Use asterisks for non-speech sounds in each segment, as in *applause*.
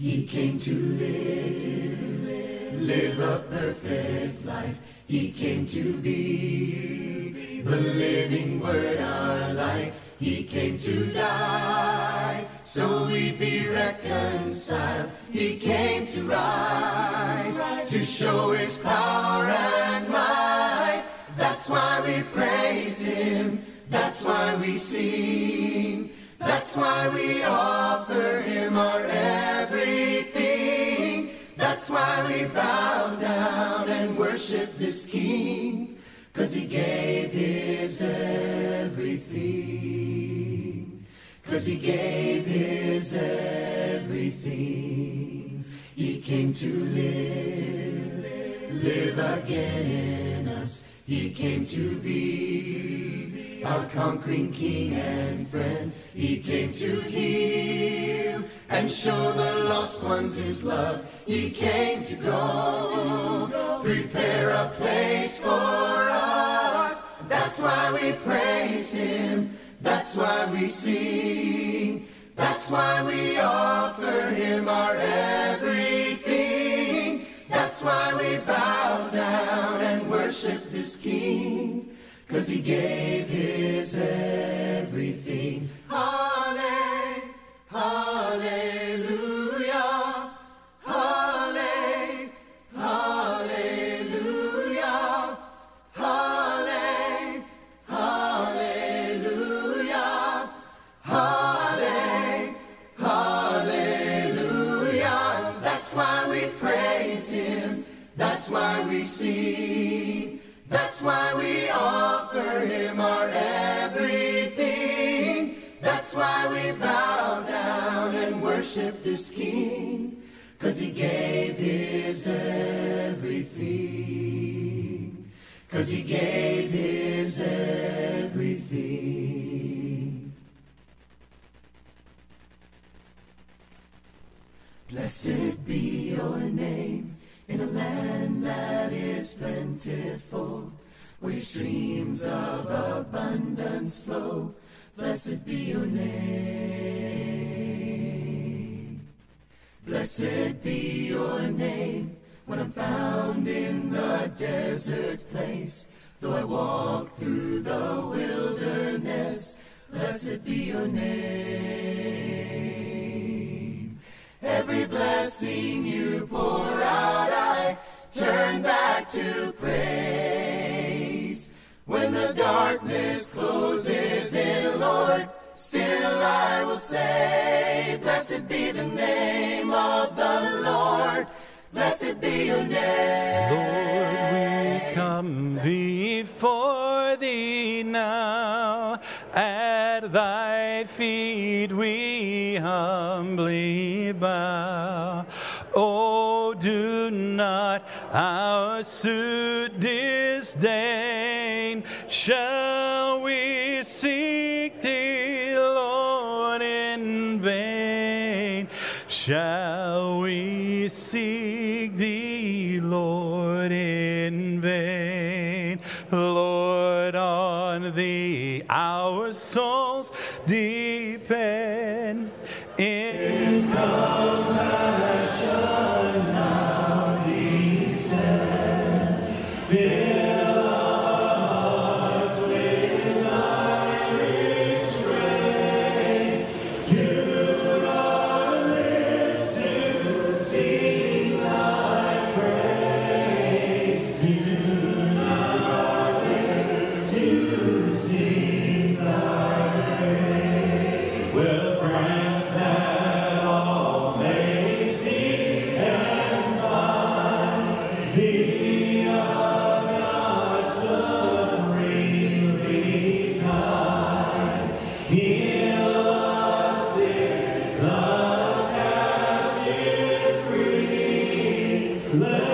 He came to live, live a perfect life. He came to be the living word, our life. He came to die, so we'd be reconciled. He came to rise, to show his power and might. That's why we praise him. That's why we sing. That's why we offer him our everything. That's why we bow down and worship this King. Cause he gave his everything. Cause he gave his everything. He came to live, live again in us. He came to be our conquering king and friend. He came to heal and show the lost ones his love. He came to go, prepare a place for us. That's why we praise him. That's why we sing. That's why we offer him our everything. That's why we bow down and worship this King. Cause he gave his everything. Halle- Hallelujah. This King. Cause he gave his everything. Cause he gave his everything. Blessed be your name in a land that is plentiful, where streams of abundance flow. Blessed be your name. Blessed be your name when I'm found in the desert place. Though I walk through the wilderness, blessed be your name. Every blessing you pour out, I turn back to praise. When the darkness closes in, Lord, still I will say, Blessed be the name of the Lord. Blessed be your name. Lord, we come before thee now. At thy feet we humbly bow. Oh, do not our suit disdain. Shall Shall we seek thee, Lord, in vain? Lord, on thee our souls depend. In You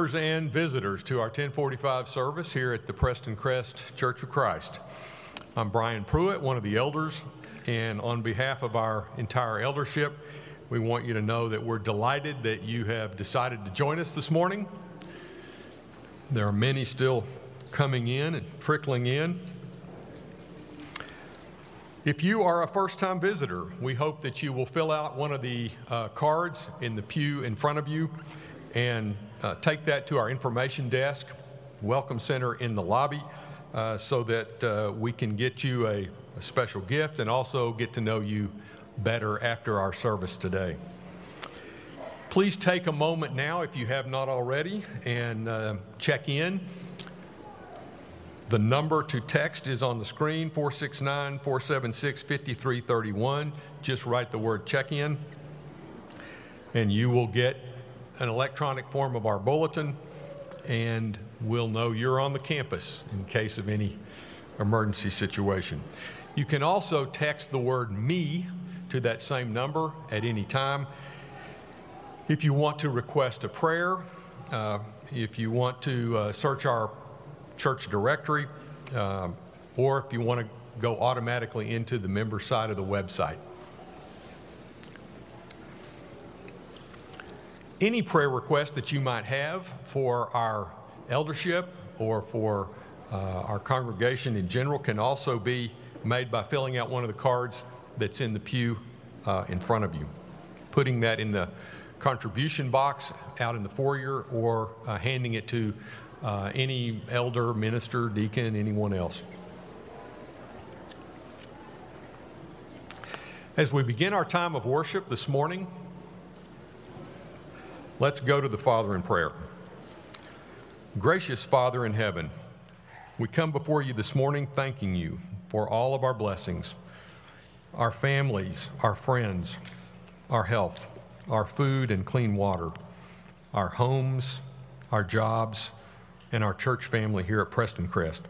members and visitors, to our 1045 service here at the Prestoncrest Church of Christ. I'm Brian Pruitt, one of the elders, and on behalf of our entire eldership, we want you to know that we're delighted that you have decided to join us this morning. There are many still coming in and trickling in. If you are a first time visitor, we hope that you will fill out one of the uh, cards in the pew in front of you and uh, take that to our information desk, Welcome Center in the lobby, uh, so that uh, we can get you a, a special gift and also get to know you better after our service today. Please take a moment now, if you have not already, and uh, check in. The number to text is on the screen 469 476 5331. Just write the word check in, and you will get an electronic form of our bulletin, and we'll know you're on the campus in case of any emergency situation. You can also text the word me to that same number at any time. If you want to request a prayer, uh, if you want to uh, search our church directory, um, or if you want to go automatically into the member side of the website. Any prayer request that you might have for our eldership or for uh, our congregation in general can also be made by filling out one of the cards that's in the pew uh, in front of you, putting that in the contribution box out in the foyer, or uh, handing it to uh, any elder, minister, deacon, anyone else. As we begin our time of worship this morning, let's go to the Father in prayer. Gracious Father in heaven, we come before you this morning thanking you for all of our blessings, our families, our friends, our health, our food and clean water, our homes, our jobs, and our church family here at Prestoncrest.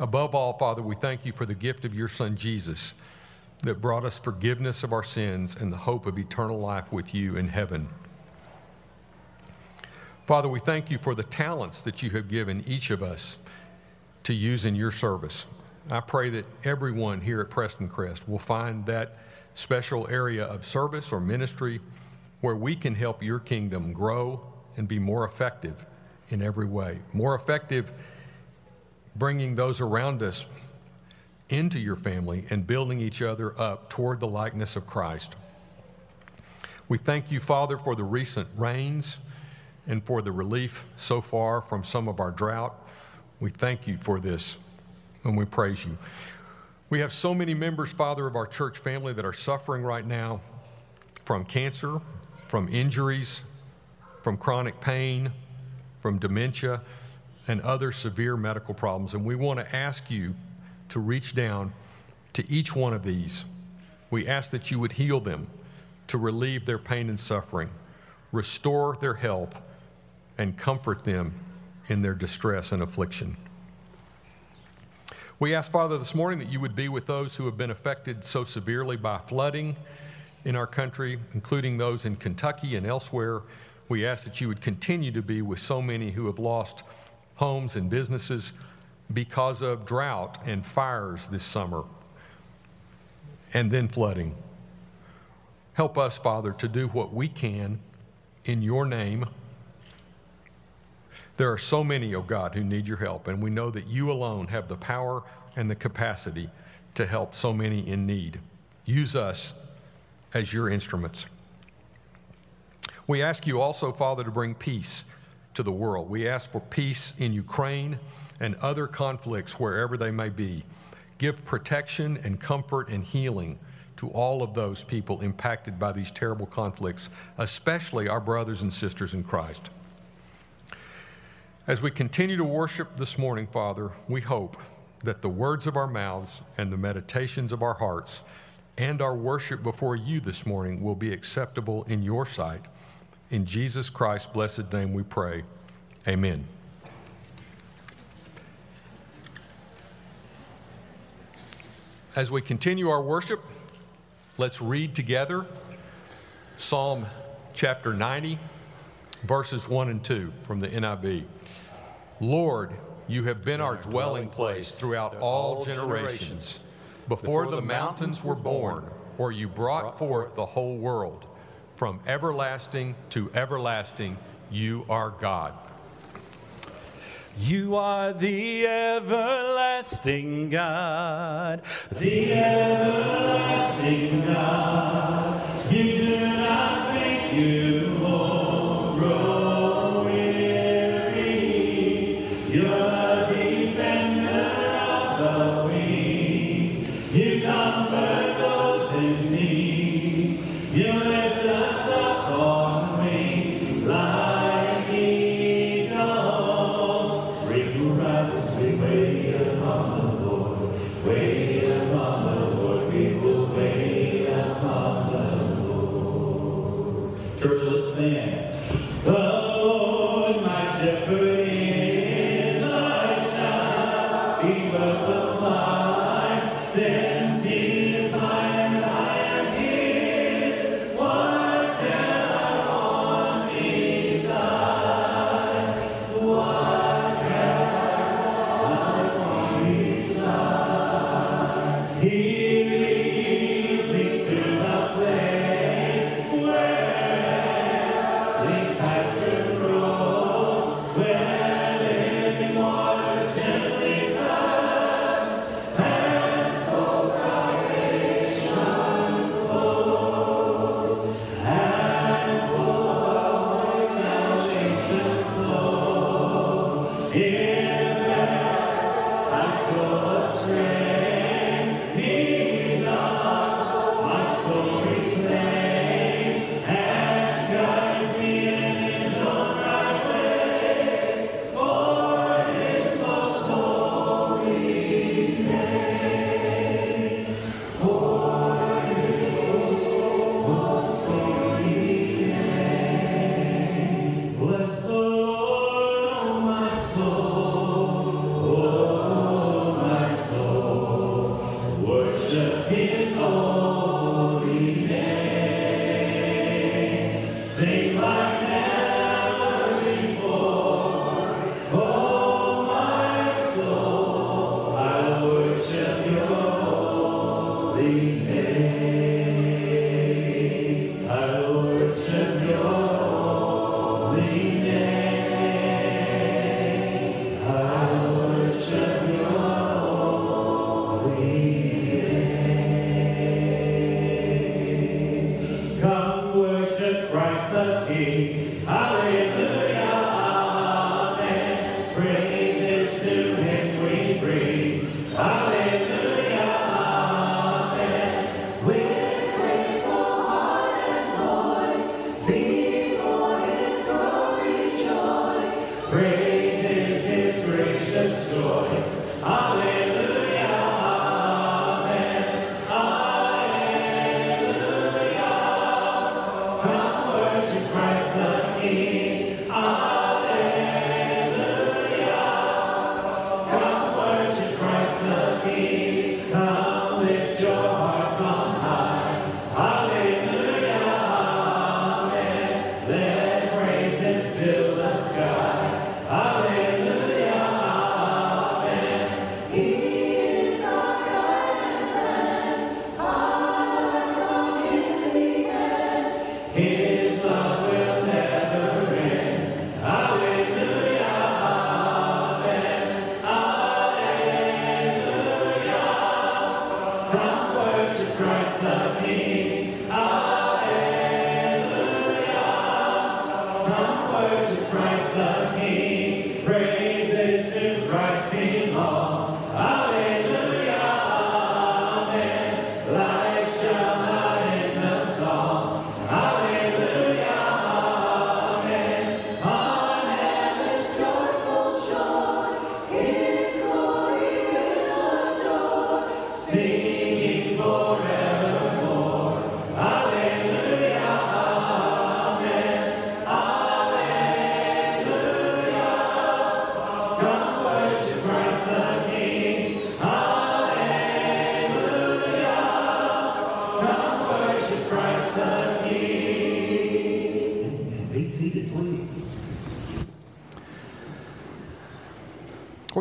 Above all, Father, we thank you for the gift of your Son Jesus that brought us forgiveness of our sins and the hope of eternal life with you in heaven. Father, we thank you for the talents that you have given each of us to use in your service. I pray that everyone here at Prestoncrest will find that special area of service or ministry where we can help your kingdom grow and be more effective in every way. More effective bringing those around us into your family and building each other up toward the likeness of Christ. We thank you, Father, for the recent rains and for the relief so far from some of our drought. We thank you for this and we praise you. We have so many members, Father, of our church family that are suffering right now from cancer, from injuries, from chronic pain, from dementia, and other severe medical problems. And we want to ask you to reach down to each one of these. We ask that you would heal them to relieve their pain and suffering, restore their health, and comfort them in their distress and affliction. We ask, Father, this morning that you would be with those who have been affected so severely by flooding in our country, including those in Kentucky and elsewhere. We ask that you would continue to be with so many who have lost homes and businesses because of drought and fires this summer, and then flooding. Help us, Father, to do what we can in your name there are so many, O oh God, who need your help, and we know that you alone have the power and the capacity to help so many in need. Use us as your instruments. We ask you also, Father, to bring peace to the world. We ask for peace in Ukraine and other conflicts wherever they may be. Give protection and comfort and healing to all of those people impacted by these terrible conflicts, especially our brothers and sisters in Christ. As we continue to worship this morning, Father, we hope that the words of our mouths and the meditations of our hearts and our worship before you this morning will be acceptable in your sight. In Jesus Christ's blessed name we pray. Amen. As we continue our worship, let's read together Psalm chapter 90, verses 1 and 2 from the NIV. Lord, you have been our dwelling place throughout all generations. Before the mountains were born, or you brought forth the whole world, from everlasting to everlasting, you are God. You are the everlasting God, the everlasting God.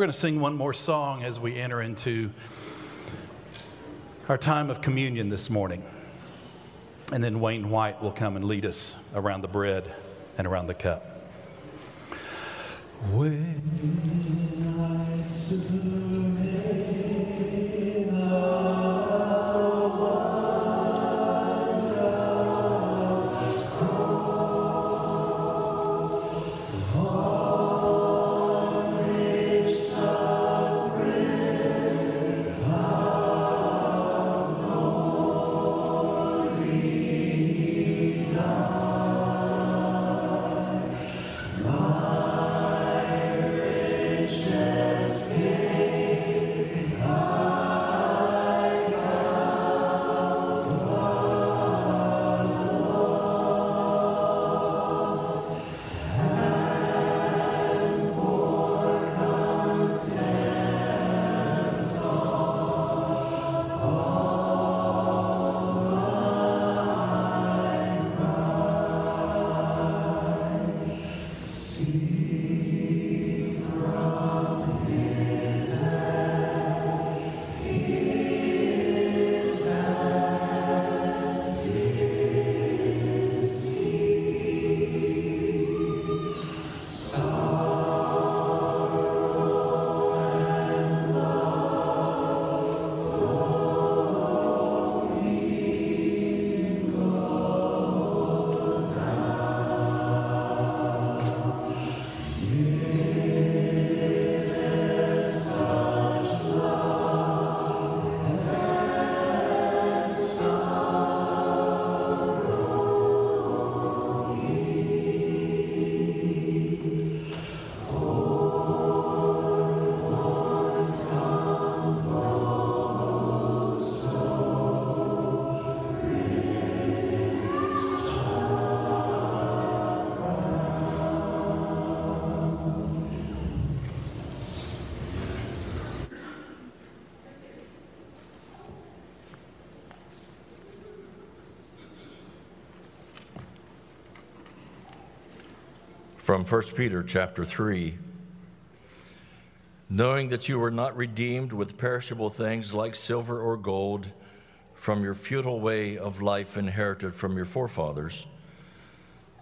Going to sing one more song as we enter into our time of communion this morning. And then Wayne White will come and lead us around the bread and around the cup. From 1 Peter chapter 3. Knowing that you were not redeemed with perishable things like silver or gold from your futile way of life inherited from your forefathers,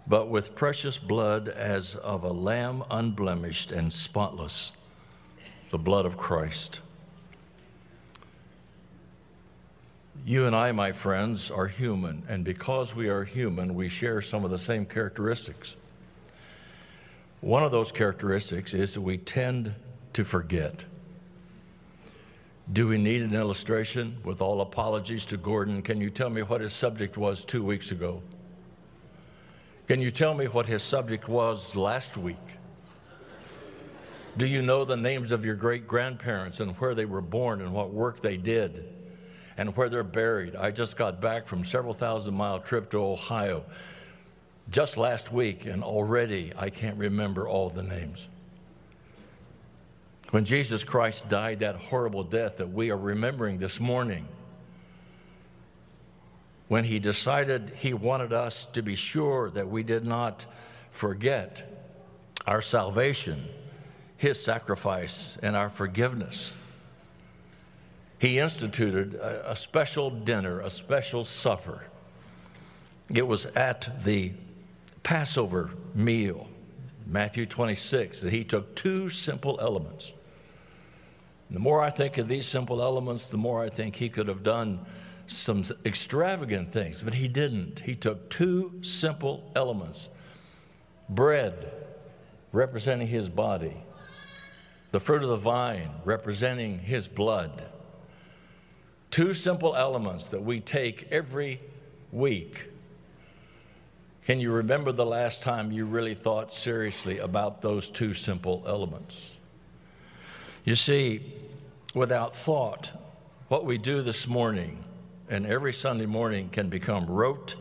but with precious blood as of a lamb unblemished and spotless, the blood of Christ. You and I, my friends, are human, and because we are human, we share some of the same characteristics. One of those characteristics is that we tend to forget. Do we need an illustration? With all apologies to Gordon, can you tell me what his subject was two weeks ago? Can you tell me what his subject was last week? Do you know the names of your great grandparents and where they were born and what work they did and where they're buried? I just got back from several thousand mile trip to Ohio just last week, and already I can't remember all the names. When Jesus Christ died that horrible death that we are remembering this morning, when he decided he wanted us to be sure that we did not forget our salvation, his sacrifice, and our forgiveness, he instituted a, a special dinner, a special supper. It was at the Passover meal, Matthew 26, that he took two simple elements. the more I think of these simple elements, the more I think he could have done some extravagant things, but he didn't. He took two simple elements bread, representing his body, the fruit of the vine, representing his blood. Two simple elements that we take every week can you remember the last time you really thought seriously about those two simple elements? You see, without thought, what we do this morning and every Sunday morning can become rote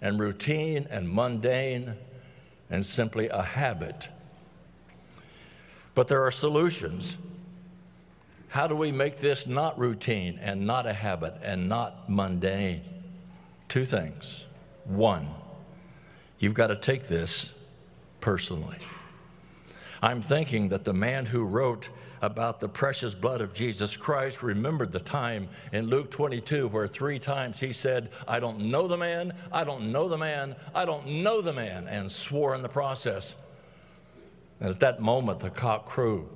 and routine and mundane and simply a habit. But there are solutions. How do we make this not routine and not a habit and not mundane? Two things. One, You've got to take this personally. I'm thinking that the man who wrote about the precious blood of Jesus Christ remembered the time in Luke 22 where three times he said, I don't know the man, I don't know the man, I don't know the man, and swore in the process. And at that moment, the cock crew.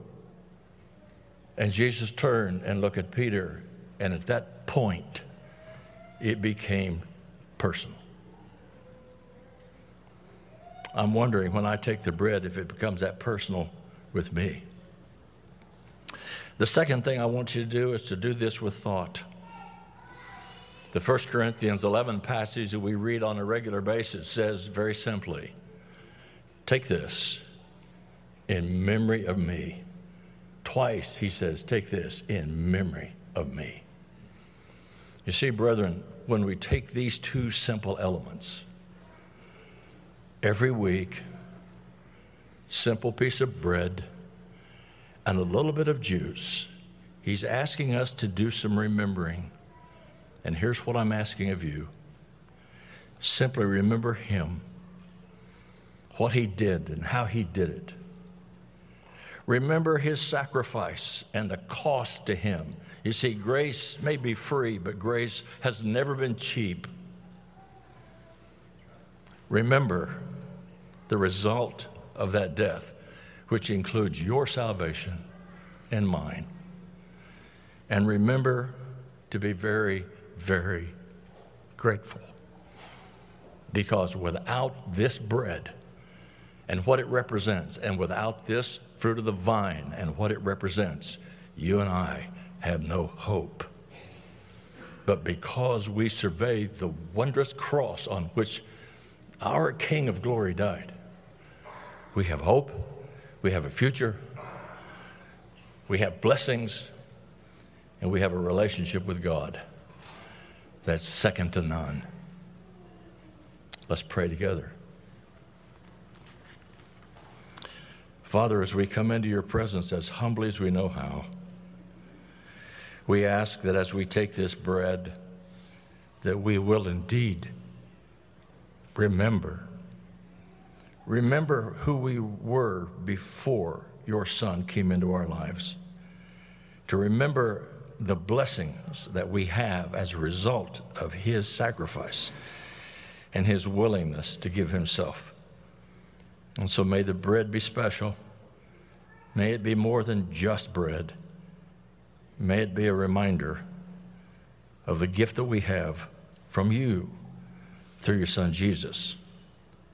And Jesus turned and looked at Peter, and at that point, it became personal. I'm wondering when I take the bread if it becomes that personal with me. The second thing I want you to do is to do this with thought. The 1 Corinthians 11 passage that we read on a regular basis says very simply Take this in memory of me. Twice he says, Take this in memory of me. You see, brethren, when we take these two simple elements, every week, simple piece of bread and a little bit of juice, he's asking us to do some remembering. And here's what I'm asking of you simply remember him, what he did, and how he did it. Remember his sacrifice and the cost to him. You see, grace may be free, but grace has never been cheap. Remember the result of that death, which includes your salvation and mine. And remember to be very, very grateful. Because without this bread and what it represents, and without this fruit of the vine and what it represents, you and I have no hope. But because we survey the wondrous cross on which our King of glory died, we have hope, we have a future, we have blessings, and we have a relationship with God that's second to none. Let's pray together. Father, as we come into your presence as humbly as we know how, we ask that as we take this bread, that we will indeed remember Remember who we were before your Son came into our lives. To remember the blessings that we have as a result of his sacrifice and his willingness to give himself. And so may the bread be special. May it be more than just bread. May it be a reminder of the gift that we have from you through your Son Jesus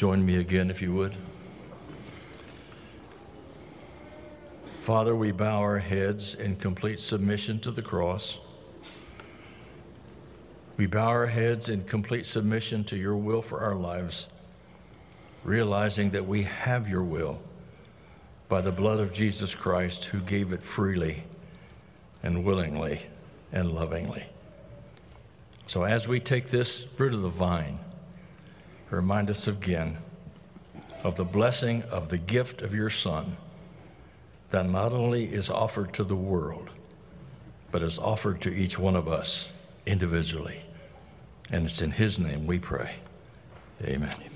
Join me again, if you would. Father, we bow our heads in complete submission to the cross. We bow our heads in complete submission to your will for our lives, realizing that we have your will by the blood of Jesus Christ, who gave it freely and willingly and lovingly. So, as we take this fruit of the vine, remind us again of the blessing of the gift of your Son that not only is offered to the world, but is offered to each one of us individually. And it's in His name we pray. Amen.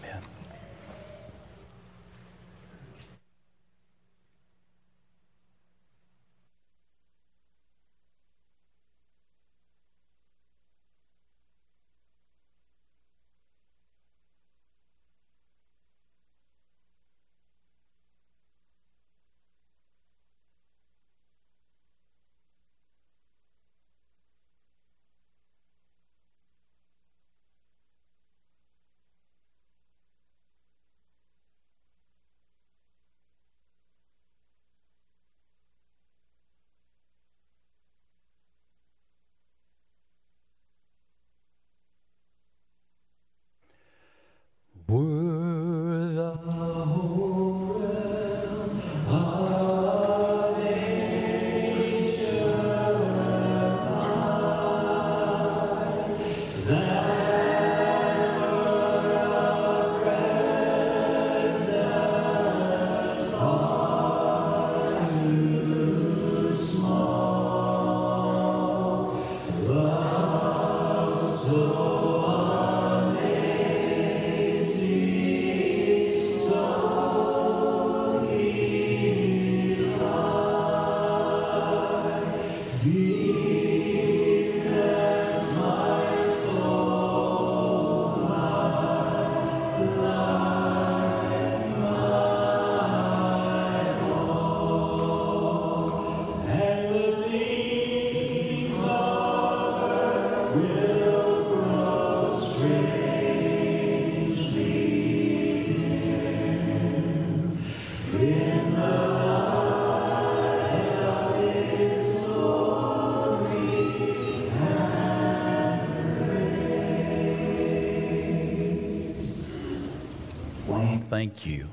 Thank you.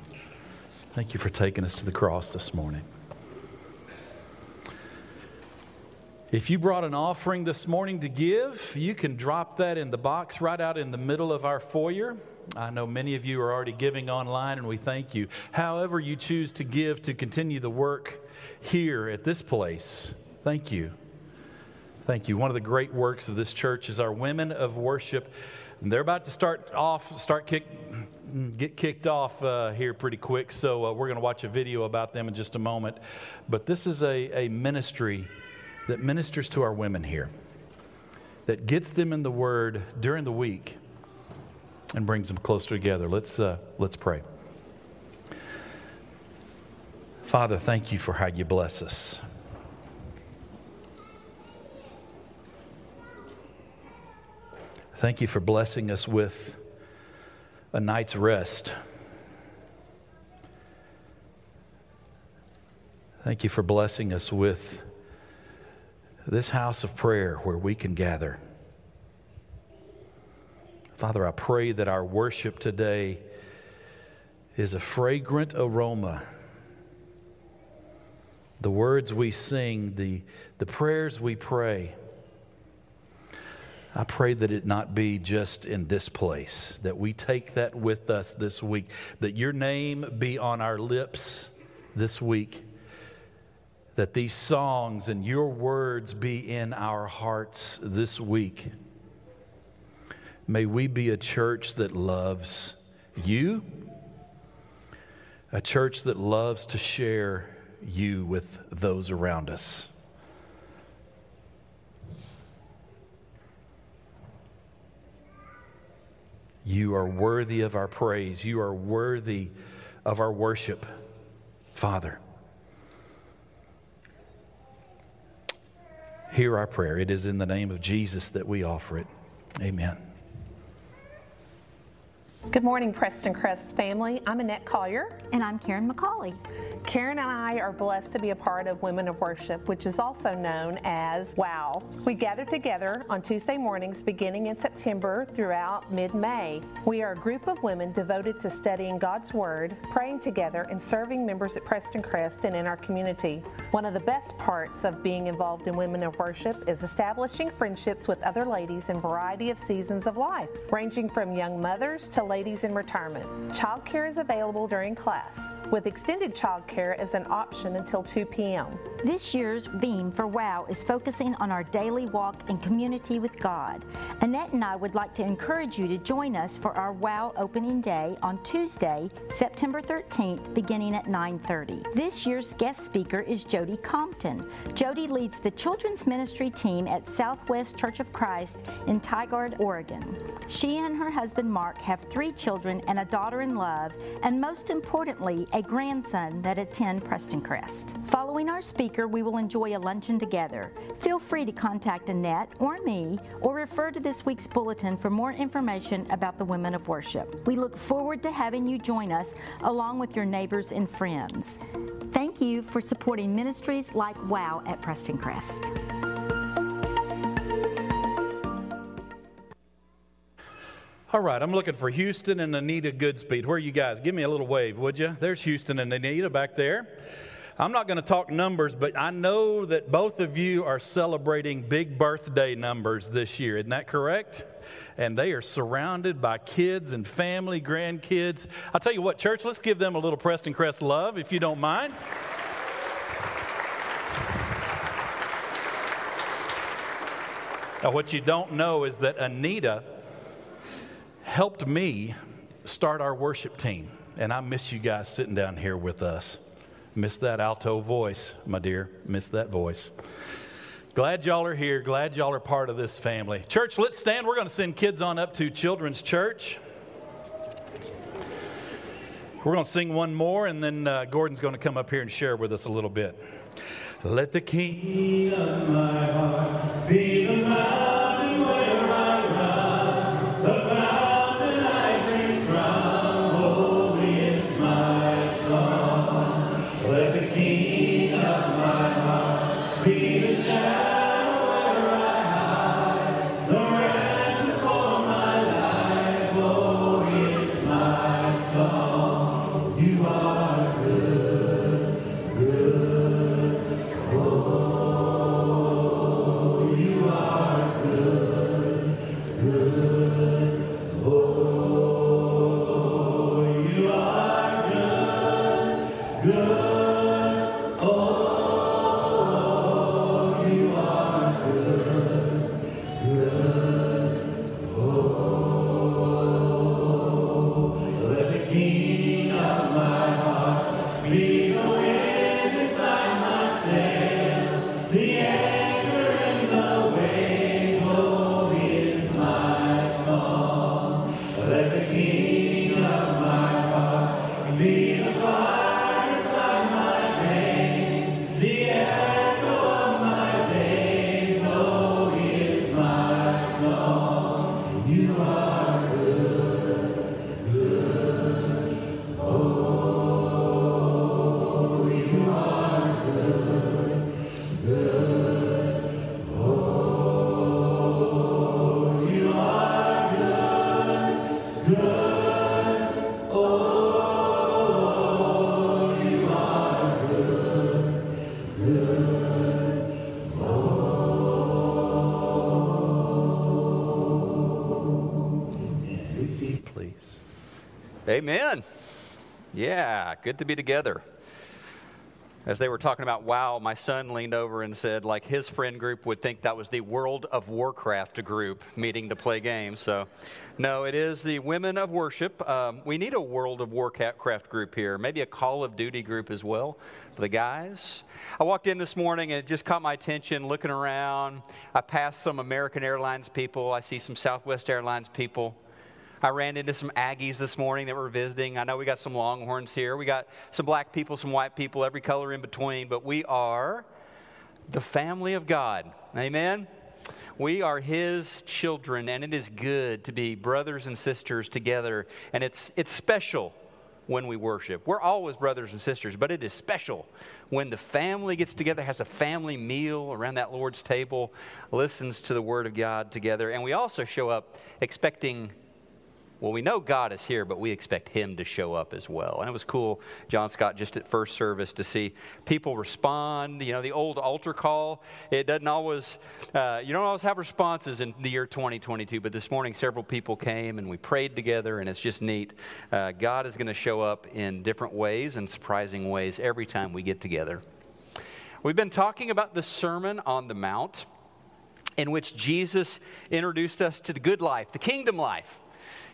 Thank you for taking us to the cross this morning. If you brought an offering this morning to give, you can drop that in the box right out in the middle of our foyer. I know many of you are already giving online, and we thank you. However, you choose to give to continue the work here at this place, thank you. Thank you. One of the great works of this church is our women of worship. And they're about to start off, start kick, get kicked off uh, here pretty quick. So uh, we're going to watch a video about them in just a moment. But this is a, a ministry that ministers to our women here, that gets them in the Word during the week and brings them closer together. Let's, uh, let's pray. Father, thank you for how you bless us. Thank you for blessing us with a night's rest. Thank you for blessing us with this house of prayer where we can gather. Father, I pray that our worship today is a fragrant aroma. The words we sing, the, the prayers we pray, I pray that it not be just in this place, that we take that with us this week, that your name be on our lips this week, that these songs and your words be in our hearts this week. May we be a church that loves you, a church that loves to share you with those around us. You are worthy of our praise. You are worthy of our worship, Father. Hear our prayer. It is in the name of Jesus that we offer it. Amen. Good morning, Prestoncrest family. I'm Annette Collier. And I'm Karen McCauley. Karen and I are blessed to be a part of Women of Worship, which is also known as WOW. We gather together on Tuesday mornings beginning in September throughout mid May. We are a group of women devoted to studying God's Word, praying together, and serving members at Prestoncrest and in our community. One of the best parts of being involved in Women of Worship is establishing friendships with other ladies in a variety of seasons of life, ranging from young mothers to ladies in retirement. Childcare is available during class, with extended childcare as an option until 2 p.m. This year's theme for WOW is focusing on our daily walk in community with God. Annette and I would like to encourage you to join us for our WOW opening day on Tuesday, September 13th, beginning at 9:30. This year's guest speaker is Jody Compton. Jody leads the children's ministry team at Southwest Church of Christ in Tigard, Oregon. She and her husband Mark have three children and a daughter in love, and most importantly, a grandson that attend Prestoncrest. Following our speaker, we will enjoy a luncheon together. Feel free to contact Annette or me or refer to this week's bulletin for more information about the Women of Worship. We look forward to having you join us along with your neighbors and friends. Thank you for supporting ministries like WOW at Prestoncrest. All right, I'm looking for Houston and Anita Goodspeed. Where are you guys? Give me a little wave, would you? There's Houston and Anita back there. I'm not going to talk numbers, but I know that both of you are celebrating big birthday numbers this year. Isn't that correct? And they are surrounded by kids and family, grandkids. I'll tell you what, church, let's give them a little Prestoncrest love, if you don't mind. Now, what you don't know is that Anita helped me start our worship team. And I miss you guys sitting down here with us. Miss that alto voice, my dear. Miss that voice. Glad y'all are here. Glad y'all are part of this family. Church, let's stand. We're going to send kids on up to Children's Church. We're going to sing one more, and then uh, Gordon's going to come up here and share with us a little bit. Let the King of my heart be the mountain where Good to be together. As they were talking about WoW, my son leaned over and said, like his friend group would think that was the World of Warcraft group meeting to play games. So, no, it is the Women of Worship. Um, we need a World of Warcraft group here, maybe a Call of Duty group as well for the guys. I walked in this morning and it just caught my attention looking around. I passed some American Airlines people, I see some Southwest Airlines people. I ran into some Aggies this morning that were visiting. I know we got some Longhorns here. We got some black people, some white people, every color in between, but we are the family of God. Amen? We are His children, and it is good to be brothers and sisters together, and it's, it's special when we worship. We're always brothers and sisters, but it is special when the family gets together, has a family meal around that Lord's table, listens to the Word of God together, and we also show up expecting well, we know God is here, but we expect Him to show up as well. And it was cool, John Scott, just at first service to see people respond. You know, the old altar call, it doesn't always, uh, you don't always have responses in the year 2022, but this morning several people came and we prayed together, and it's just neat. Uh, God is going to show up in different ways and surprising ways every time we get together. We've been talking about the Sermon on the Mount in which Jesus introduced us to the good life, the kingdom life.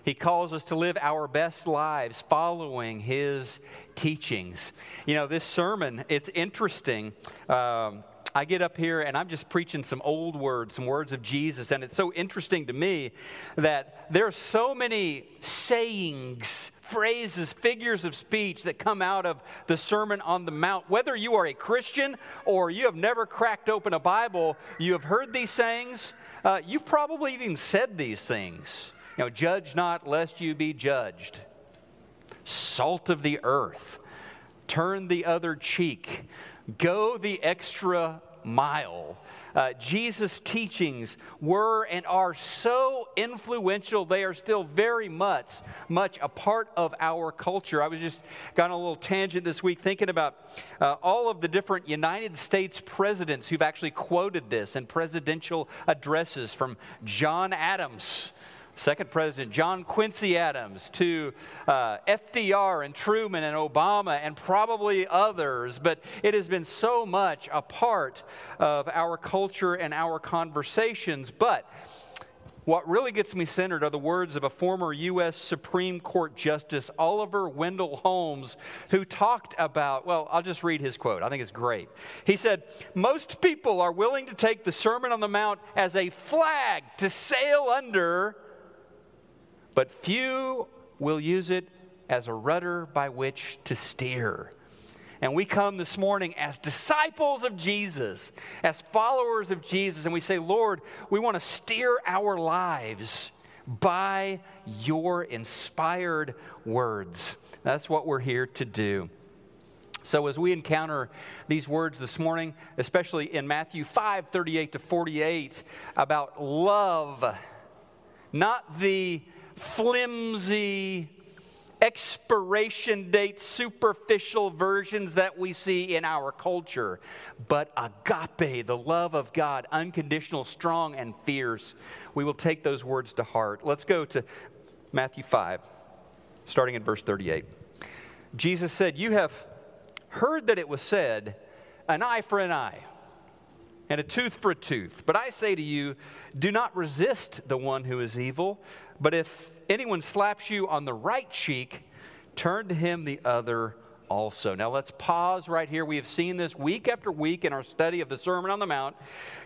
He calls us to live our best lives following His teachings. You know, this sermon, it's interesting. Um, I get up here and I'm just preaching some old words, some words of Jesus, and it's so interesting to me that there are so many sayings phrases, figures of speech that come out of the Sermon on the Mount. Whether you are a Christian or you have never cracked open a Bible, you have heard these sayings. Uh, you've probably even said these things. Know, judge not lest you be judged. Salt of the earth. Turn the other cheek. Go the extra mile. Uh, Jesus' teachings were and are so influential. They are still very much, much a part of our culture. I was just got on a little tangent this week thinking about uh, all of the different United States presidents who've actually quoted this in presidential addresses from John Adams second president John Quincy Adams to uh, FDR and Truman and Obama and probably others, but it has been so much a part of our culture and our conversations. But what really gets me centered are the words of a former U.S. Supreme Court Justice, Oliver Wendell Holmes, who talked about, well, I'll just read his quote. I think it's great. He said, Most people are willing to take the Sermon on the Mount as a flag to sail under but few will use it as a rudder by which to steer. And we come this morning as disciples of Jesus, as followers of Jesus, and we say, Lord, we want to steer our lives by your inspired words. That's what we're here to do. So, as we encounter these words this morning, especially in Matthew 5 38 to 48, about love, not the flimsy, expiration date, superficial versions that we see in our culture, but agape, the love of God, unconditional, strong, and fierce. We will take those words to heart. Let's go to Matthew 5, starting in verse 38. Jesus said, You have heard that it was said, an eye for an eye and a tooth for a tooth. But I say to you, do not resist the one who is evil, but if anyone slaps you on the right cheek, turn to him the other also. Now let's pause right here. We have seen this week after week in our study of the Sermon on the Mount.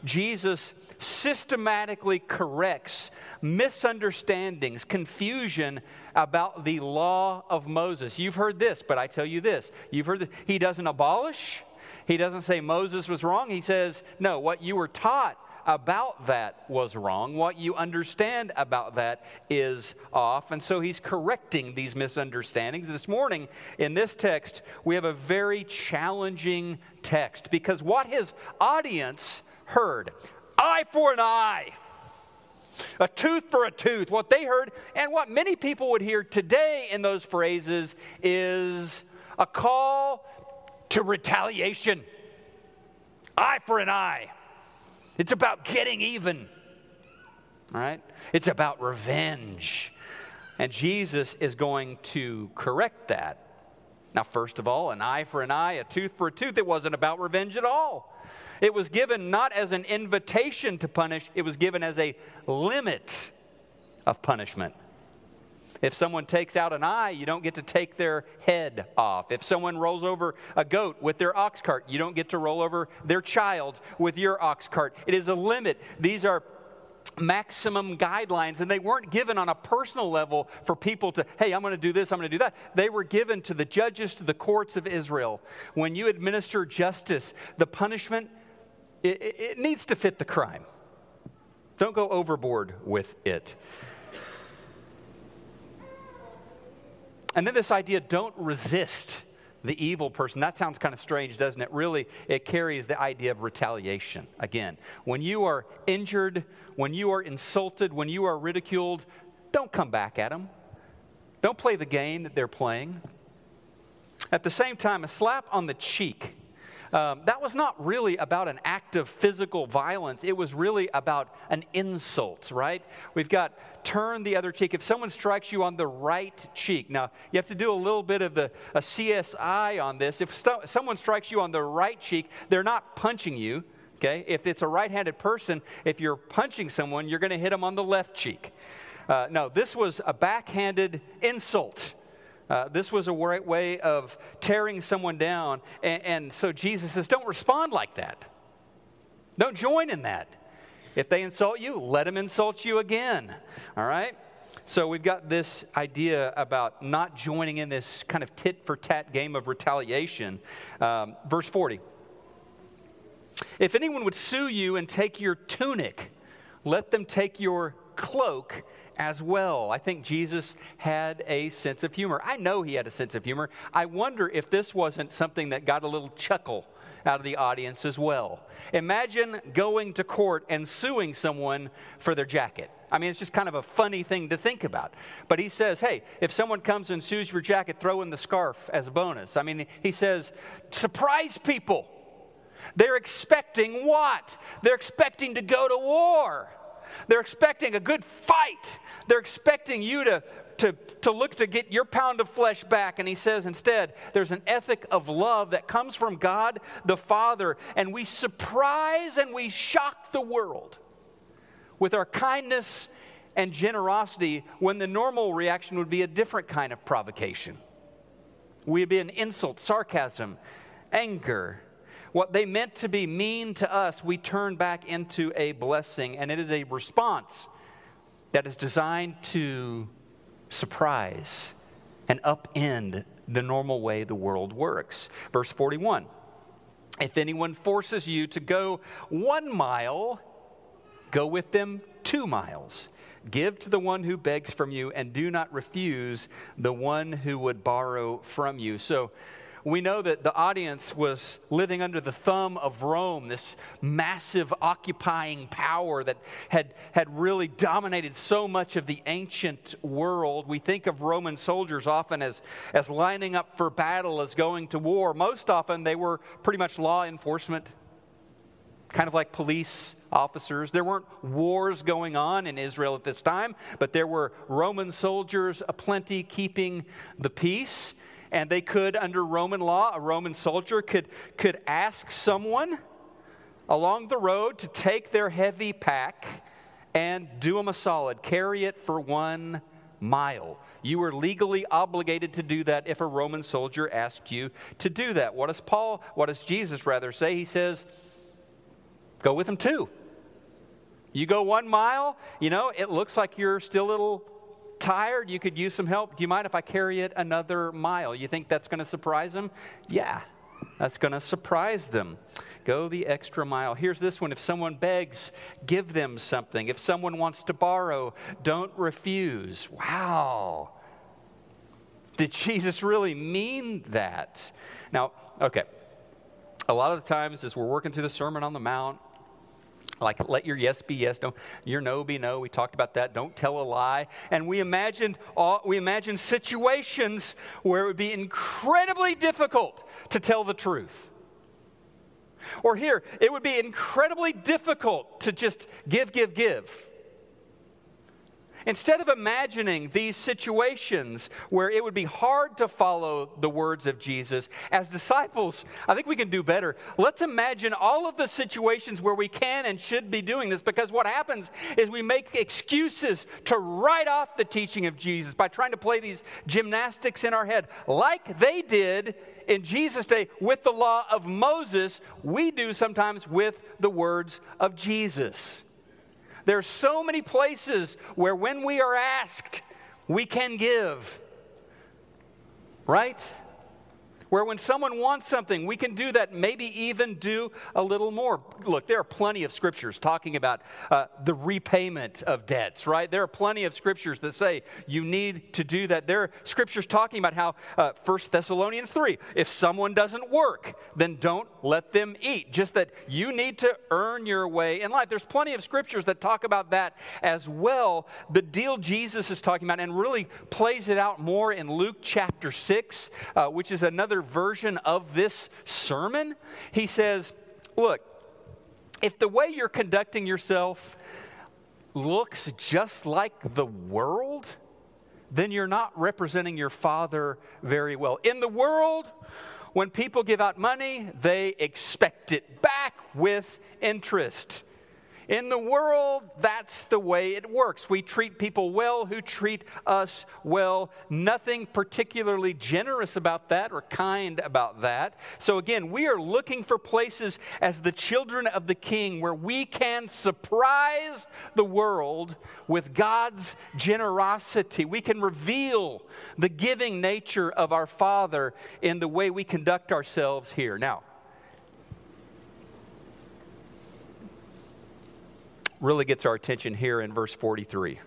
Jesus systematically corrects misunderstandings, confusion about the law of Moses. You've heard this, but I tell you this. You've heard that He doesn't abolish, he doesn't say Moses was wrong. He says, no, what you were taught about that was wrong. What you understand about that is off. And so he's correcting these misunderstandings. This morning, in this text, we have a very challenging text because what his audience heard eye for an eye, a tooth for a tooth, what they heard, and what many people would hear today in those phrases is a call to retaliation. Eye for an eye. It's about getting even, right? It's about revenge. And Jesus is going to correct that. Now, first of all, an eye for an eye, a tooth for a tooth. It wasn't about revenge at all. It was given not as an invitation to punish, it was given as a limit of punishment. If someone takes out an eye, you don't get to take their head off. If someone rolls over a goat with their ox cart, you don't get to roll over their child with your ox cart. It is a limit. These are maximum guidelines, and they weren't given on a personal level for people to, hey, I'm going to do this, I'm going to do that. They were given to the judges, to the courts of Israel. When you administer justice, the punishment, it, it needs to fit the crime. Don't go overboard with it. And then this idea don't resist the evil person. That sounds kind of strange, doesn't it? Really, it carries the idea of retaliation. Again, when you are injured, when you are insulted, when you are ridiculed, don't come back at them. Don't play the game that they're playing. At the same time, a slap on the cheek. Um, that was not really about an act of physical violence. It was really about an insult, right? We've got turn the other cheek. If someone strikes you on the right cheek, now you have to do a little bit of the, a CSI on this. If st- someone strikes you on the right cheek, they're not punching you. Okay? If it's a right handed person, if you're punching someone, you're going to hit them on the left cheek. Uh, no, this was a backhanded insult. Uh, this was a way of tearing someone down. And, and so Jesus says, don't respond like that. Don't join in that. If they insult you, let them insult you again. All right? So we've got this idea about not joining in this kind of tit for tat game of retaliation. Um, verse 40. If anyone would sue you and take your tunic, let them take your cloak as well. I think Jesus had a sense of humor. I know he had a sense of humor. I wonder if this wasn't something that got a little chuckle out of the audience as well. Imagine going to court and suing someone for their jacket. I mean, it's just kind of a funny thing to think about. But he says, hey, if someone comes and sues your jacket, throw in the scarf as a bonus. I mean, he says, surprise people. They're expecting what? They're expecting to go to war. They're expecting a good fight. They're expecting you to, to, to look to get your pound of flesh back. And he says instead, there's an ethic of love that comes from God the Father, and we surprise and we shock the world with our kindness and generosity when the normal reaction would be a different kind of provocation. We'd be an insult, sarcasm, anger, what they meant to be mean to us, we turn back into a blessing, and it is a response that is designed to surprise and upend the normal way the world works. Verse 41 If anyone forces you to go one mile, go with them two miles. Give to the one who begs from you, and do not refuse the one who would borrow from you. So, we know that the audience was living under the thumb of Rome, this massive occupying power that had, had really dominated so much of the ancient world. We think of Roman soldiers often as, as lining up for battle, as going to war. Most often, they were pretty much law enforcement, kind of like police officers. There weren't wars going on in Israel at this time, but there were Roman soldiers aplenty keeping the peace and they could, under Roman law, a Roman soldier could, could ask someone along the road to take their heavy pack and do them a solid, carry it for one mile. You were legally obligated to do that if a Roman soldier asked you to do that. What does Paul, what does Jesus rather say? He says, go with him too. You go one mile, you know, it looks like you're still a little tired, you could use some help. Do you mind if I carry it another mile? You think that's going to surprise them? Yeah, that's going to surprise them. Go the extra mile. Here's this one if someone begs, give them something. If someone wants to borrow, don't refuse. Wow. Did Jesus really mean that? Now, okay. A lot of the times as we're working through the Sermon on the Mount, like let your yes be yes, don't your no be no. We talked about that. Don't tell a lie. And we imagined all, we imagined situations where it would be incredibly difficult to tell the truth. Or here, it would be incredibly difficult to just give, give, give. Instead of imagining these situations where it would be hard to follow the words of Jesus, as disciples, I think we can do better. Let's imagine all of the situations where we can and should be doing this because what happens is we make excuses to write off the teaching of Jesus by trying to play these gymnastics in our head, like they did in Jesus' day with the law of Moses, we do sometimes with the words of Jesus. There are so many places where when we are asked, we can give. Right? Where when someone wants something, we can do that, maybe even do a little more. Look, there are plenty of scriptures talking about uh, the repayment of debts, right? There are plenty of scriptures that say you need to do that. There are scriptures talking about how, uh, 1 Thessalonians 3, if someone doesn't work, then don't let them eat. Just that you need to earn your way in life. There's plenty of scriptures that talk about that as well. The deal Jesus is talking about and really plays it out more in Luke chapter 6, uh, which is version of this sermon. He says, Look, if the way you're conducting yourself looks just like the world, then you're not representing your Father very well. In the world, when people give out money, they expect it back with interest. In the world, that's the way it works. We treat people well who treat us well. Nothing particularly generous about that or kind about that. So, again, we are looking for places as the children of the King where we can surprise the world with God's generosity. We can reveal the giving nature of our Father in the way we conduct ourselves here. Now, really gets our attention here in verse 43.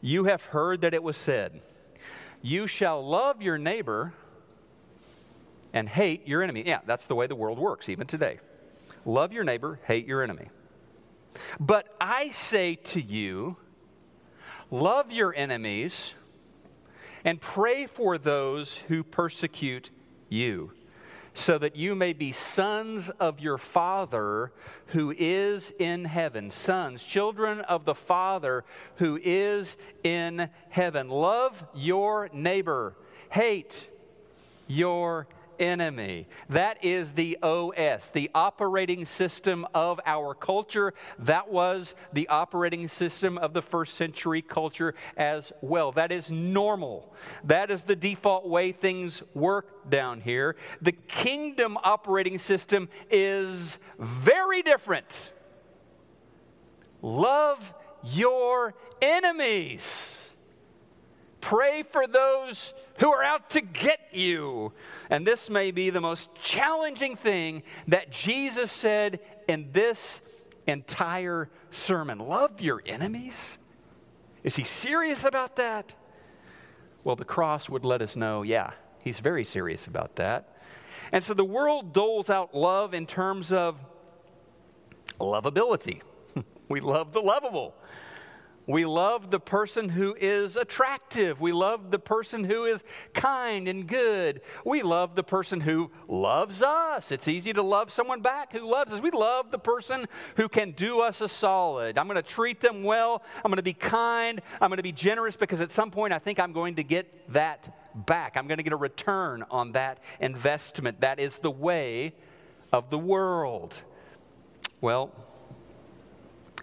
You have heard that it was said, You shall love your neighbor and hate your enemy. Yeah, that's the way the world works, even today. Love your neighbor, hate your enemy. But I say to you, love your enemies and pray for those who persecute you so that you may be sons of your Father who is in heaven. Sons, children of the Father who is in heaven. Love your neighbor, hate your enemy. That is the OS, the operating system of our culture. That was the operating system of the first century culture as well. That is normal. That is the default way things work down here. The kingdom operating system is very different. Love your enemies. Pray for those who are out to get you. And this may be the most challenging thing that Jesus said in this entire sermon. Love your enemies? Is he serious about that? Well, the cross would let us know, yeah, he's very serious about that. And so the world doles out love in terms of lovability. *laughs* we love the lovable. We love the person who is attractive. We love the person who is kind and good. We love the person who loves us. It's easy to love someone back who loves us. We love the person who can do us a solid. I'm going to treat them well. I'm going to be kind. I'm going to be generous because at some point I think I'm going to get that back. I'm going to get a return on that investment. That is the way of the world. Well,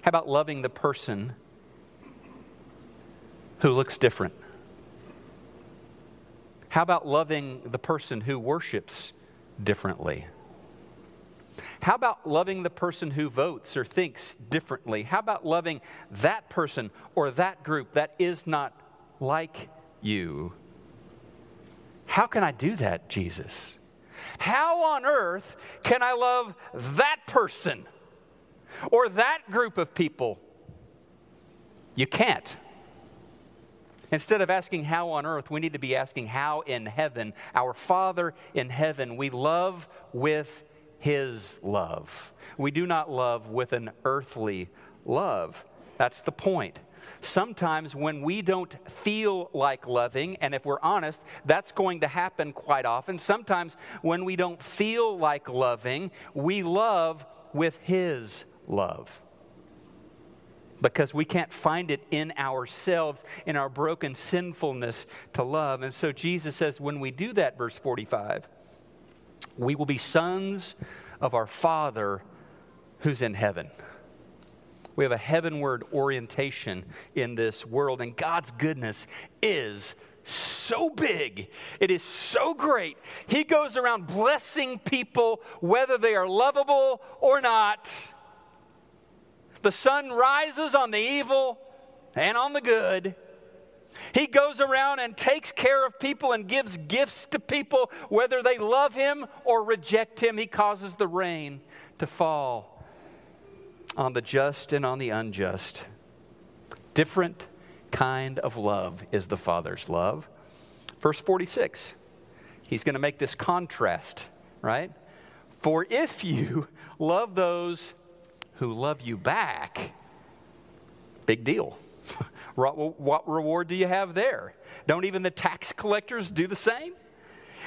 how about loving the person? Who looks different? How about loving the person who worships differently? How about loving the person who votes or thinks differently? How about loving that person or that group that is not like you? How can I do that, Jesus? How on earth can I love that person or that group of people? You can't. Instead of asking how on earth, we need to be asking how in heaven. Our Father in heaven, we love with His love. We do not love with an earthly love. That's the point. Sometimes when we don't feel like loving, and if we're honest, that's going to happen quite often. Sometimes when we don't feel like loving, we love with His love because we can't find it in ourselves, in our broken sinfulness to love. And so Jesus says, when we do that, verse 45, we will be sons of our Father who's in heaven. We have a heavenward orientation in this world, and God's goodness is so big. It is so great. He goes around blessing people, whether they are lovable or not. The sun rises on the evil and on the good. He goes around and takes care of people and gives gifts to people, whether they love him or reject him. He causes the rain to fall on the just and on the unjust. Different kind of love is the Father's love. Verse 46, he's going to make this contrast, right? For if you love those who love you back, big deal. *laughs* what reward do you have there? Don't even the tax collectors do the same?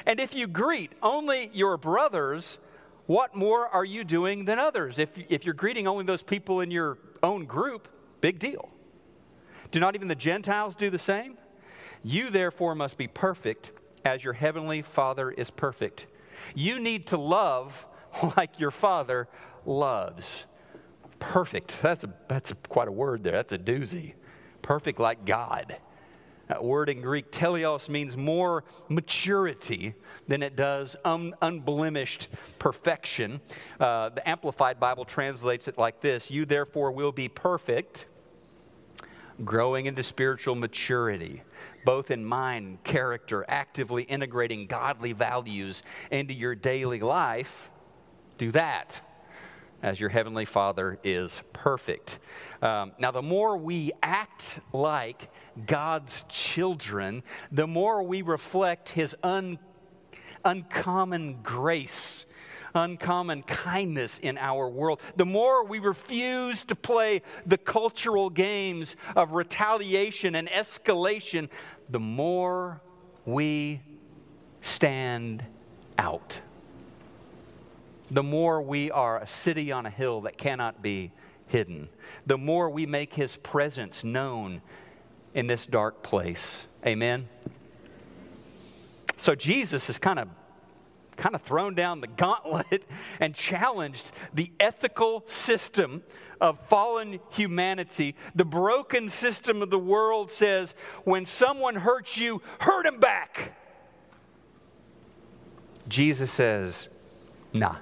And if you greet only your brothers, what more are you doing than others? If, if you're greeting only those people in your own group, big deal. Do not even the Gentiles do the same? You therefore must be perfect as your heavenly Father is perfect. You need to love *laughs* like your Father loves. Perfect. That's, a, that's a, quite a word there. That's a doozy. Perfect like God. That word in Greek, teleios, means more maturity than it does un- unblemished perfection. Uh, the Amplified Bible translates it like this You therefore will be perfect growing into spiritual maturity, both in mind, character, actively integrating godly values into your daily life, do that as your heavenly Father is perfect. Um, now, the more we act like God's children, the more we reflect His un- uncommon grace uncommon kindness in our world. The more we refuse to play the cultural games of retaliation and escalation, the more we stand out. The more we are a city on a hill that cannot be hidden, the more we make his presence known in this dark place. Amen. So Jesus is kind of kind of thrown down the gauntlet *laughs* and challenged the ethical system of fallen humanity. The broken system of the world says when someone hurts you, hurt him back. Jesus says, nah,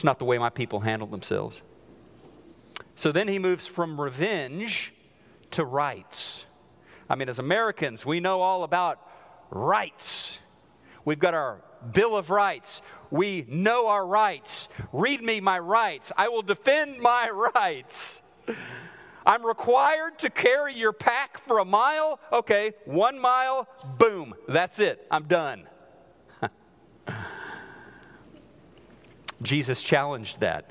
it's not the way my people handle themselves. So then he moves from revenge to rights. I mean, as Americans, we know all about rights. We've got our Bill of Rights. We know our rights. Read me my rights. I will defend my *laughs* rights. I'm required to carry your pack for a mile. Okay, one mile, boom, that's it. I'm done. Jesus challenged that.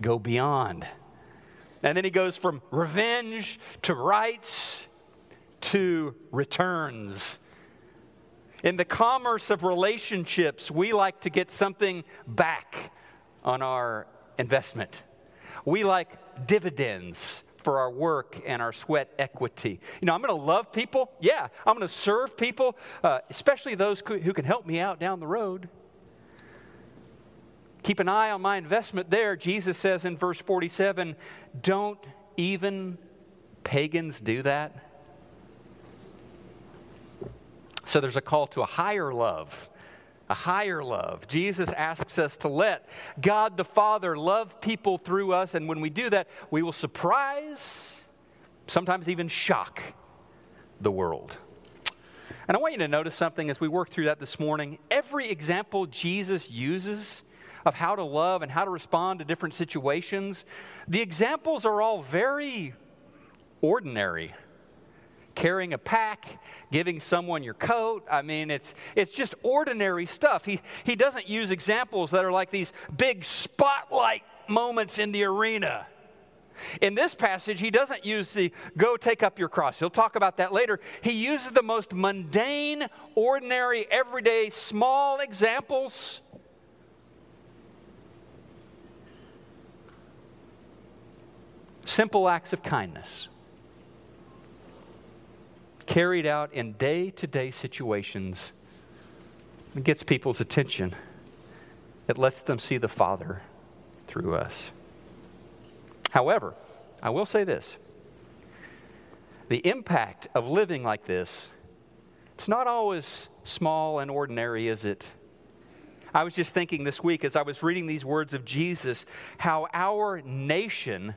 Go beyond. And then he goes from revenge to rights to returns. In the commerce of relationships, we like to get something back on our investment. We like dividends for our work and our sweat equity. You know, I'm going to love people. Yeah, I'm going to serve people, uh, especially those who can help me out down the road. Keep an eye on my investment there. Jesus says in verse 47 don't even pagans do that? So there's a call to a higher love. A higher love. Jesus asks us to let God the Father love people through us, and when we do that, we will surprise, sometimes even shock the world. And I want you to notice something as we work through that this morning. Every example Jesus uses of how to love and how to respond to different situations, the examples are all very ordinary carrying a pack, giving someone your coat. I mean, it's, it's just ordinary stuff. He, he doesn't use examples that are like these big spotlight moments in the arena. In this passage, he doesn't use the go take up your cross. He'll talk about that later. He uses the most mundane, ordinary, everyday, small examples. Simple acts of kindness carried out in day to day situations. It gets people's attention. It lets them see the Father through us. However, I will say this the impact of living like this, it's not always small and ordinary, is it? I was just thinking this week as I was reading these words of Jesus how our nation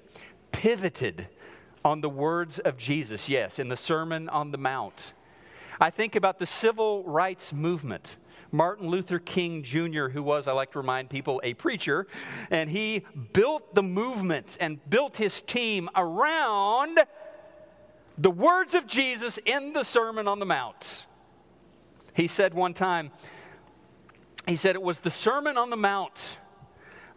pivoted on the words of Jesus, yes, in the Sermon on the Mount. I think about the civil rights movement. Martin Luther King Jr., who was, I like to remind people, a preacher, and he built the movement and built his team around the words of Jesus in the Sermon on the Mount. He said one time, he said it was the Sermon on the Mount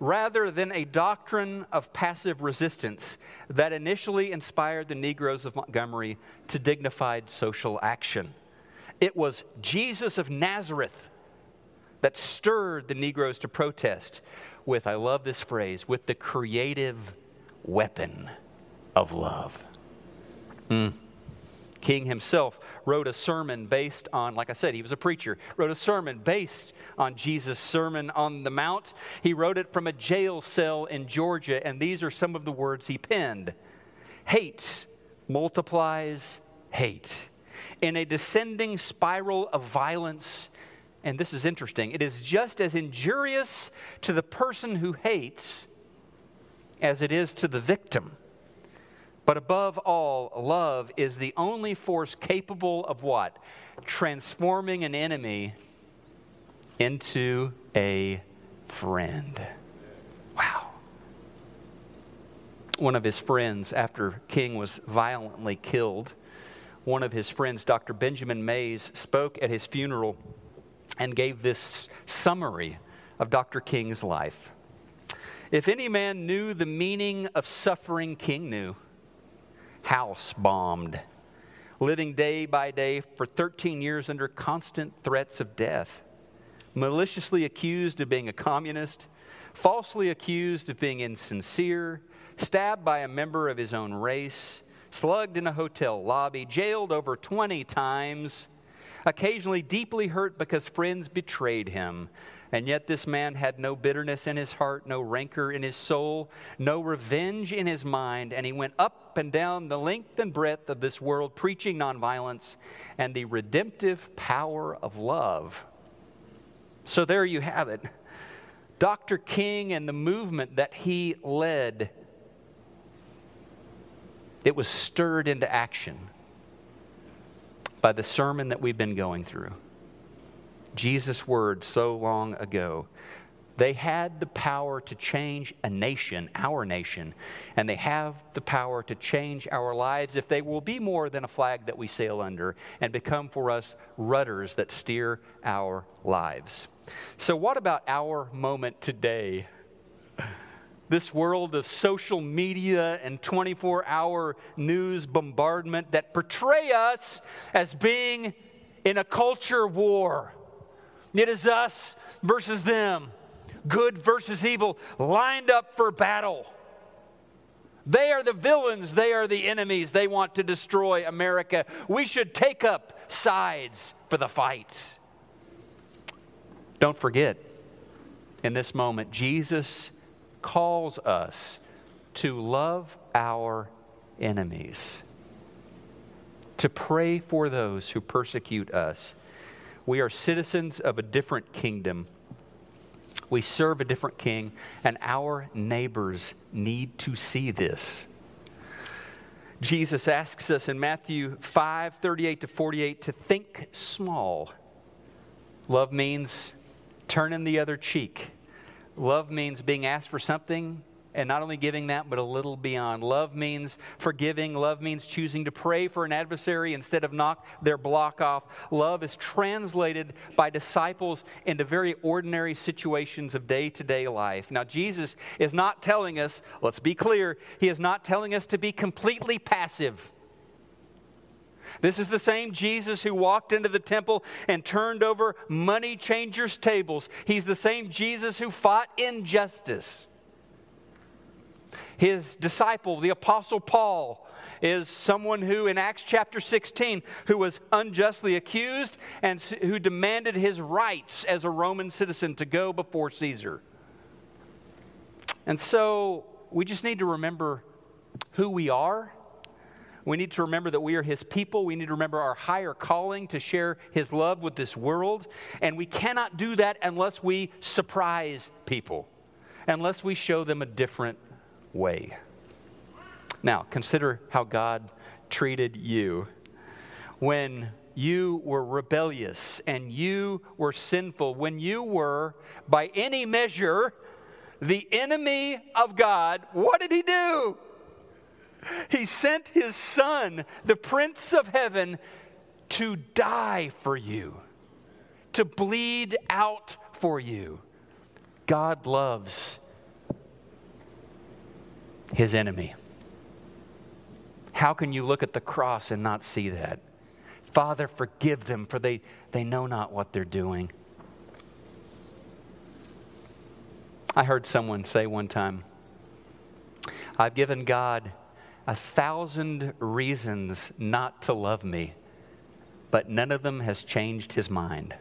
rather than a doctrine of passive resistance that initially inspired the Negroes of Montgomery to dignified social action. It was Jesus of Nazareth that stirred the Negroes to protest with, I love this phrase, with the creative weapon of love. Mm. King himself wrote a sermon based on, like I said, he was a preacher, wrote a sermon based on Jesus' Sermon on the Mount. He wrote it from a jail cell in Georgia, and these are some of the words he penned Hate multiplies hate. In a descending spiral of violence, and this is interesting, it is just as injurious to the person who hates as it is to the victim. But above all, love is the only force capable of what? Transforming an enemy into a friend. Wow. One of his friends, after King was violently killed, one of his friends, Dr. Benjamin Mays, spoke at his funeral and gave this summary of Dr. King's life. If any man knew the meaning of suffering, King knew house bombed, living day by day for 13 years under constant threats of death, maliciously accused of being a communist, falsely accused of being insincere, stabbed by a member of his own race, slugged in a hotel lobby, jailed over 20 times, occasionally deeply hurt because friends betrayed him, and yet, this man had no bitterness in his heart, no rancor in his soul, no revenge in his mind. And he went up and down the length and breadth of this world preaching nonviolence and the redemptive power of love. So, there you have it. Dr. King and the movement that he led, it was stirred into action by the sermon that we've been going through. Jesus' words so long ago. They had the power to change a nation, our nation, and they have the power to change our lives if they will be more than a flag that we sail under and become for us rudders that steer our lives. So, what about our moment today? This world of social media and 24 hour news bombardment that portray us as being in a culture war it is us versus them, good versus evil, lined up for battle. They are the villains, they are the enemies. They want to destroy America. We should take up sides for the fight. Don't forget, in this moment, Jesus calls us to love our enemies, to pray for those who persecute us we are citizens of a different kingdom. We serve a different king, and our neighbors need to see this. Jesus asks us in Matthew 5 38 to 48 to think small. Love means turning the other cheek. Love means being asked for something and not only giving that, but a little beyond. Love means forgiving. Love means choosing to pray for an adversary instead of knock their block off. Love is translated by disciples into very ordinary situations of day to day life. Now, Jesus is not telling us, let's be clear, He is not telling us to be completely passive. This is the same Jesus who walked into the temple and turned over money changers' tables. He's the same Jesus who fought injustice. His disciple, the Apostle Paul, is someone who, in Acts chapter 16, who was unjustly accused and who demanded his rights as a Roman citizen to go before Caesar. And so we just need to remember who we are. We need to remember that we are His people. We need to remember our higher calling to share His love with this world. And we cannot do that unless we surprise people, unless we show them a different way. Now, consider how God treated you when you were rebellious and you were sinful, when you were, by any measure, the enemy of God. What did he do? He sent his son, the Prince of Heaven, to die for you, to bleed out for you. God loves his enemy. How can you look at the cross and not see that? Father, forgive them, for they, they know not what they're doing. I heard someone say one time, I've given God a thousand reasons not to love me, but none of them has changed his mind.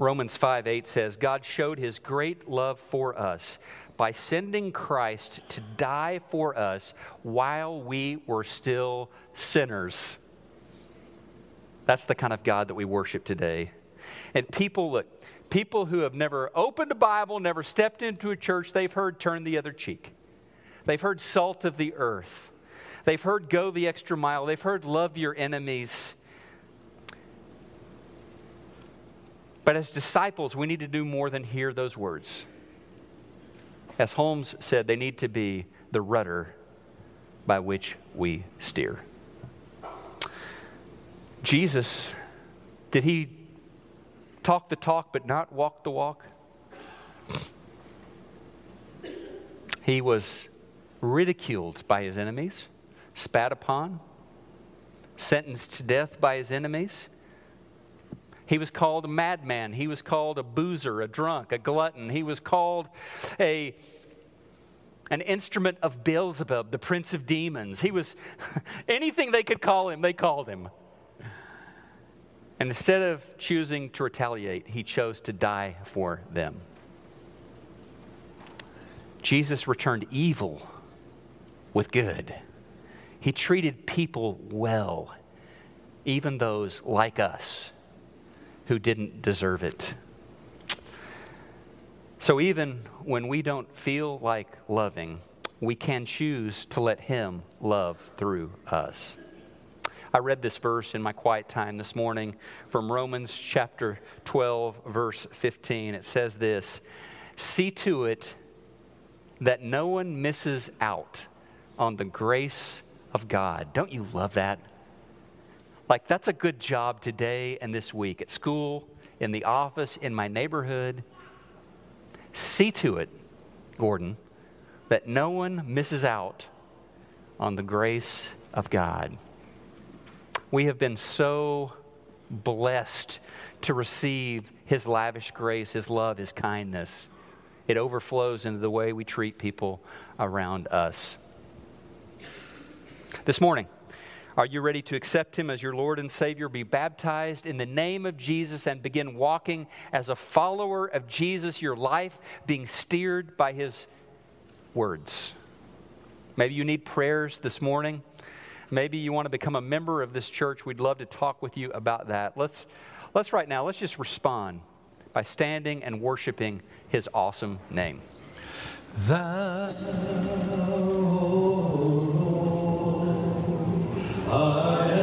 Romans 5 8 says, God showed his great love for us by sending Christ to die for us while we were still sinners. That's the kind of God that we worship today. And people, look, people who have never opened a Bible, never stepped into a church, they've heard turn the other cheek. They've heard salt of the earth. They've heard go the extra mile. They've heard love your enemies. But as disciples, we need to do more than hear those words. As Holmes said, they need to be the rudder by which we steer. Jesus, did he talk the talk but not walk the walk? He was ridiculed by his enemies, spat upon, sentenced to death by his enemies. He was called a madman. He was called a boozer, a drunk, a glutton. He was called a an instrument of Beelzebub, the prince of demons. He was *laughs* anything they could call him, they called him. And instead of choosing to retaliate, he chose to die for them. Jesus returned evil with good. He treated people well, even those like us who didn't deserve it. So even when we don't feel like loving, we can choose to let Him love through us. I read this verse in my quiet time this morning from Romans chapter 12, verse 15. It says this See to it that no one misses out on the grace of God. Don't you love that? Like, that's a good job today and this week at school, in the office, in my neighborhood. See to it, Gordon, that no one misses out on the grace of God. We have been so blessed to receive His lavish grace, His love, His kindness. It overflows into the way we treat people around us. This morning, are you ready to accept Him as your Lord and Savior? Be baptized in the name of Jesus and begin walking as a follower of Jesus, your life being steered by His words. Maybe you need prayers this morning. Maybe you want to become a member of this church. We'd love to talk with you about that. Let's, let's right now, let's just respond by standing and worshiping His awesome name. Thou, art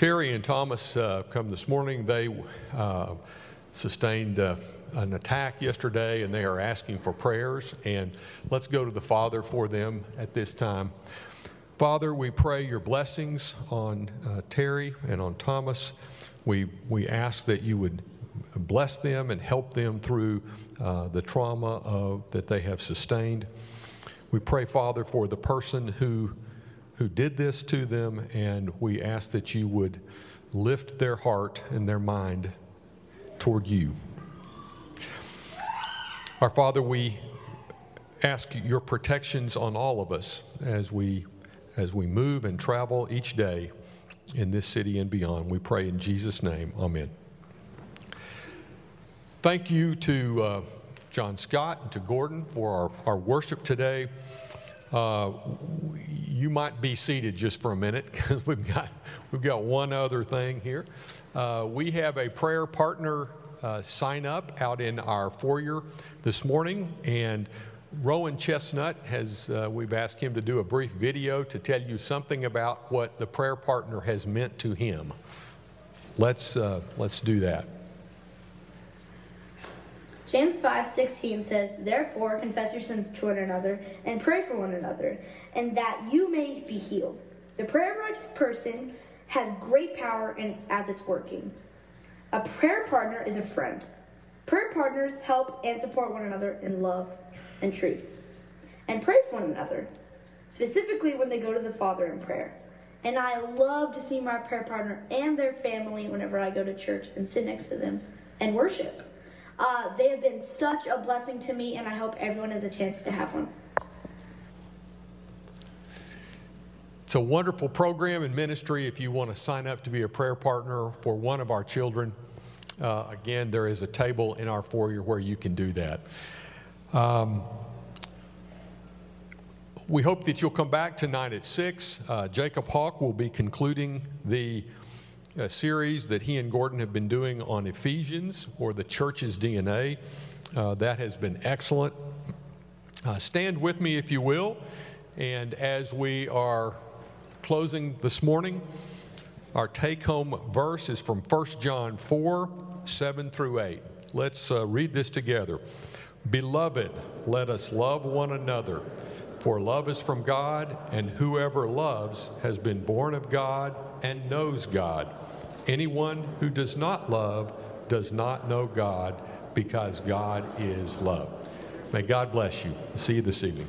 Terry and Thomas uh, come this morning. They uh, sustained uh, an attack yesterday and they are asking for prayers. And let's go to the Father for them at this time. Father, we pray your blessings on uh, Terry and on Thomas. We, we ask that you would bless them and help them through uh, the trauma of, that they have sustained. We pray, Father, for the person who who did this to them, and we ask that you would lift their heart and their mind toward you. Our Father, we ask your protections on all of us as we as we move and travel each day in this city and beyond. We pray in Jesus' name. Amen. Thank you to uh, John Scott and to Gordon for our, our worship today. Uh, you might be seated just for a minute *laughs* because we've got we've got one other thing here. Uh, we have a prayer partner uh, sign up out in our foyer this morning, and Rowan Chestnut has uh, we've asked him to do a brief video to tell you something about what the prayer partner has meant to him. Let's uh, let's do that. James 5:16 says, "Therefore confess your sins to one another and pray for one another, and that you may be healed." The prayer of a righteous person has great power in, as it's working. A prayer partner is a friend. Prayer partners help and support one another in love and truth, and pray for one another, specifically when they go to the Father in prayer. And I love to see my prayer partner and their family whenever I go to church and sit next to them and worship. Uh, they have been such a blessing to me, and I hope everyone has a chance to have one. It's a wonderful program and ministry if you want to sign up to be a prayer partner for one of our children. Uh, again, there is a table in our foyer where you can do that. Um, we hope that you'll come back tonight at 6. Uh, Jacob Hawk will be concluding the a series that he and Gordon have been doing on Ephesians or the church's DNA. Uh, that has been excellent. Uh, stand with me, if you will. And as we are closing this morning, our take home verse is from 1 John 4 7 through 8. Let's uh, read this together. Beloved, let us love one another, for love is from God, and whoever loves has been born of God and knows God. Anyone who does not love does not know God because God is love. May God bless you. See you this evening.